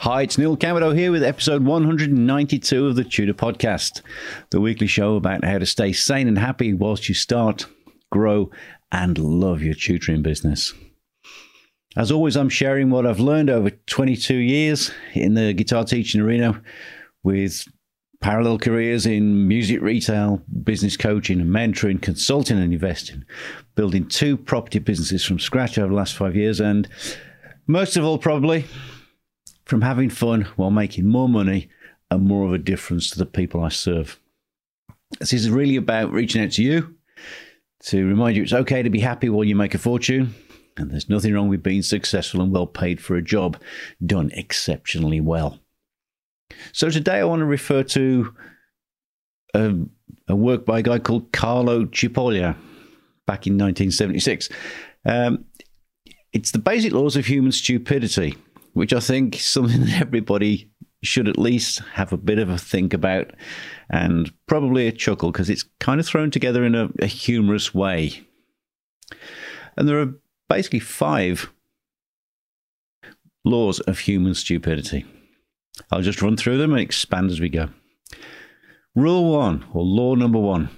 Hi, it's Neil Camado here with episode 192 of the Tutor Podcast, the weekly show about how to stay sane and happy whilst you start, grow, and love your tutoring business. As always, I'm sharing what I've learned over 22 years in the guitar teaching arena with parallel careers in music retail, business coaching, and mentoring, consulting, and investing, building two property businesses from scratch over the last five years, and most of all, probably from having fun while making more money and more of a difference to the people I serve. This is really about reaching out to you to remind you it's okay to be happy while you make a fortune. And there's nothing wrong with being successful and well paid for a job done exceptionally well. So today I want to refer to a, a work by a guy called Carlo Cipolla back in 1976. Um, it's the basic laws of human stupidity which I think is something that everybody should at least have a bit of a think about and probably a chuckle because it's kind of thrown together in a, a humorous way. And there are basically five laws of human stupidity. I'll just run through them and expand as we go. Rule one, or law number one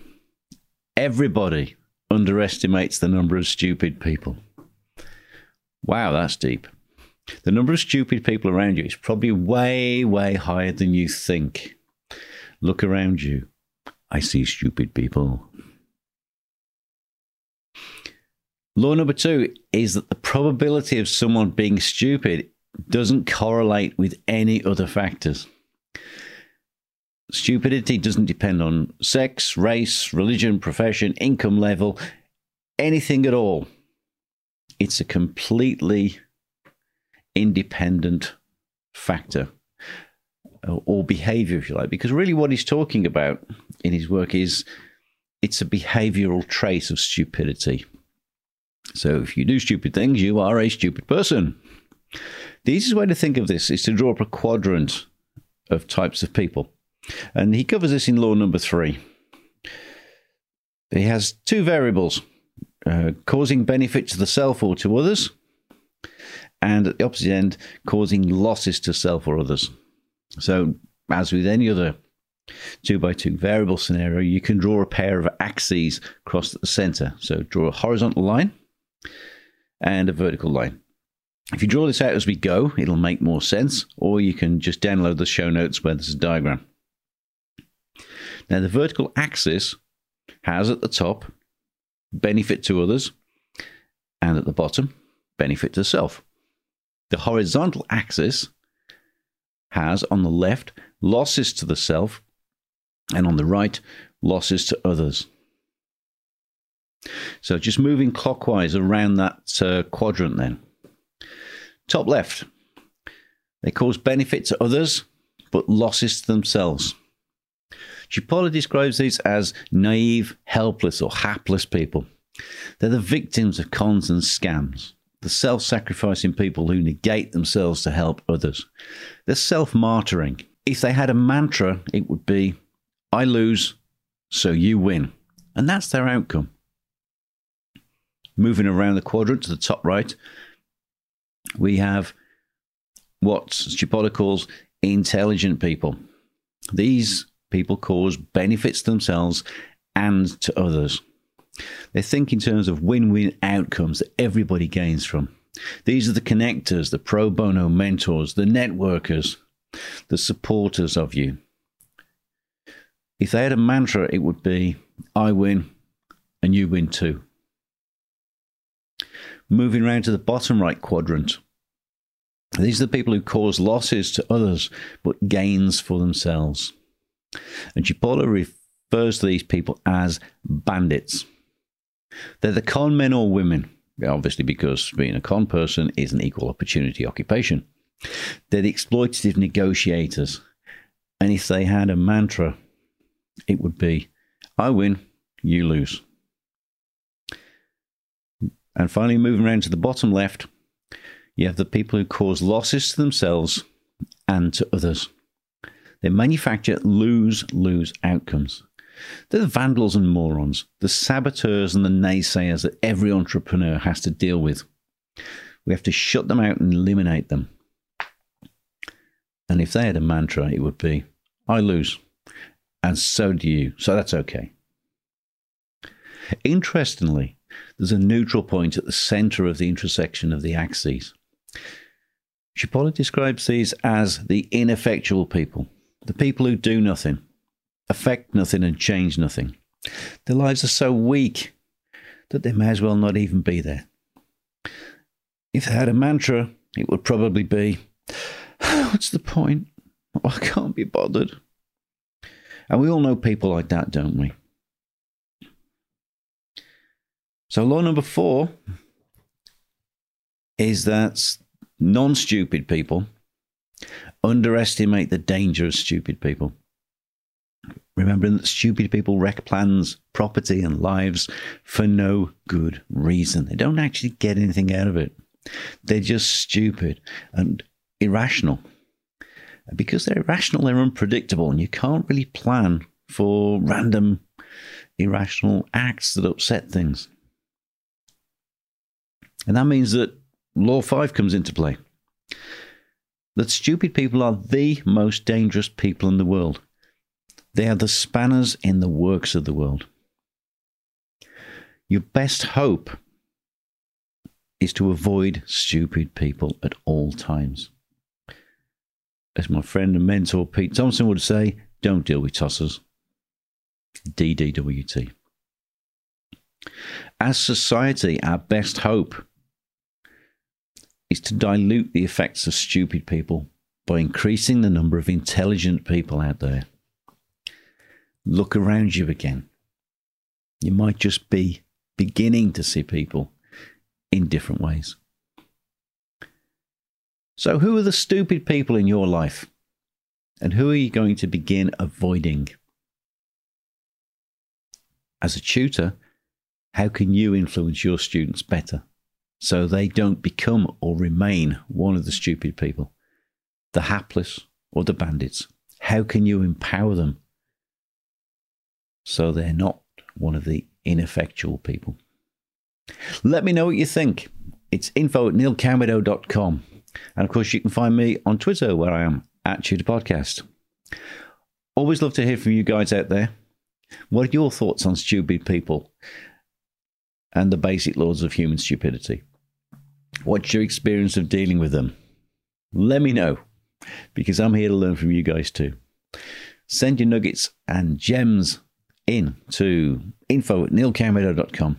everybody underestimates the number of stupid people. Wow, that's deep. The number of stupid people around you is probably way, way higher than you think. Look around you. I see stupid people. Law number two is that the probability of someone being stupid doesn't correlate with any other factors. Stupidity doesn't depend on sex, race, religion, profession, income level, anything at all. It's a completely independent factor uh, or behavior, if you like, because really what he's talking about in his work is it's a behavioral trait of stupidity. So if you do stupid things, you are a stupid person. The easiest way to think of this is to draw up a quadrant of types of people. And he covers this in law number three. He has two variables uh, causing benefit to the self or to others, and at the opposite end, causing losses to self or others. So, as with any other two by two variable scenario, you can draw a pair of axes across the center. So, draw a horizontal line and a vertical line. If you draw this out as we go, it'll make more sense, or you can just download the show notes where there's a diagram. Now, the vertical axis has at the top benefit to others, and at the bottom, benefit to self. The horizontal axis has on the left losses to the self, and on the right, losses to others. So just moving clockwise around that uh, quadrant then. Top left, they cause benefit to others, but losses to themselves. Cipolla describes these as naive, helpless, or hapless people. They're the victims of cons and scams the self sacrificing people who negate themselves to help others. They're self martyring. If they had a mantra, it would be, I lose, so you win. And that's their outcome. Moving around the quadrant to the top right, we have what Cipolla calls intelligent people. These people cause benefits to themselves and to others. They think in terms of win win outcomes that everybody gains from. These are the connectors, the pro bono mentors, the networkers, the supporters of you. If they had a mantra, it would be I win and you win too. Moving around to the bottom right quadrant. These are the people who cause losses to others but gains for themselves. And Cipolla refers to these people as bandits. They're the con men or women, obviously, because being a con person is an equal opportunity occupation. They're the exploitative negotiators. And if they had a mantra, it would be I win, you lose. And finally, moving around to the bottom left, you have the people who cause losses to themselves and to others. They manufacture lose lose outcomes. They're the vandals and morons, the saboteurs and the naysayers that every entrepreneur has to deal with. We have to shut them out and eliminate them. And if they had a mantra, it would be I lose, and so do you, so that's okay. Interestingly, there's a neutral point at the center of the intersection of the axes. Cipolla describes these as the ineffectual people, the people who do nothing, affect nothing, and change nothing. Their lives are so weak that they may as well not even be there. If they had a mantra, it would probably be, What's the point? I can't be bothered. And we all know people like that, don't we? So, law number four is that non stupid people underestimate the danger of stupid people. Remembering that stupid people wreck plans, property, and lives for no good reason. They don't actually get anything out of it. They're just stupid and irrational. And because they're irrational, they're unpredictable, and you can't really plan for random irrational acts that upset things. And that means that law 5 comes into play. That stupid people are the most dangerous people in the world. They are the spanners in the works of the world. Your best hope is to avoid stupid people at all times. As my friend and mentor Pete Thompson would say, don't deal with tossers. DDWT. As society, our best hope is to dilute the effects of stupid people by increasing the number of intelligent people out there. Look around you again. You might just be beginning to see people in different ways. So, who are the stupid people in your life? And who are you going to begin avoiding? As a tutor, how can you influence your students better so they don't become or remain one of the stupid people, the hapless or the bandits? How can you empower them so they're not one of the ineffectual people? Let me know what you think. It's info at neilcamado.com. And of course, you can find me on Twitter where I am at Tutor Podcast. Always love to hear from you guys out there. What are your thoughts on stupid people and the basic laws of human stupidity? What's your experience of dealing with them? Let me know because I'm here to learn from you guys too. Send your nuggets and gems in to info at neilcamado.com.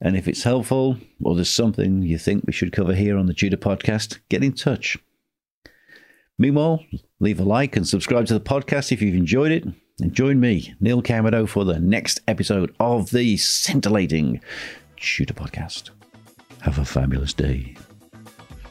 And if it's helpful or there's something you think we should cover here on the Tutor podcast, get in touch. Meanwhile, leave a like and subscribe to the podcast if you've enjoyed it. And join me, Neil Camado, for the next episode of the scintillating Tutor podcast. Have a fabulous day.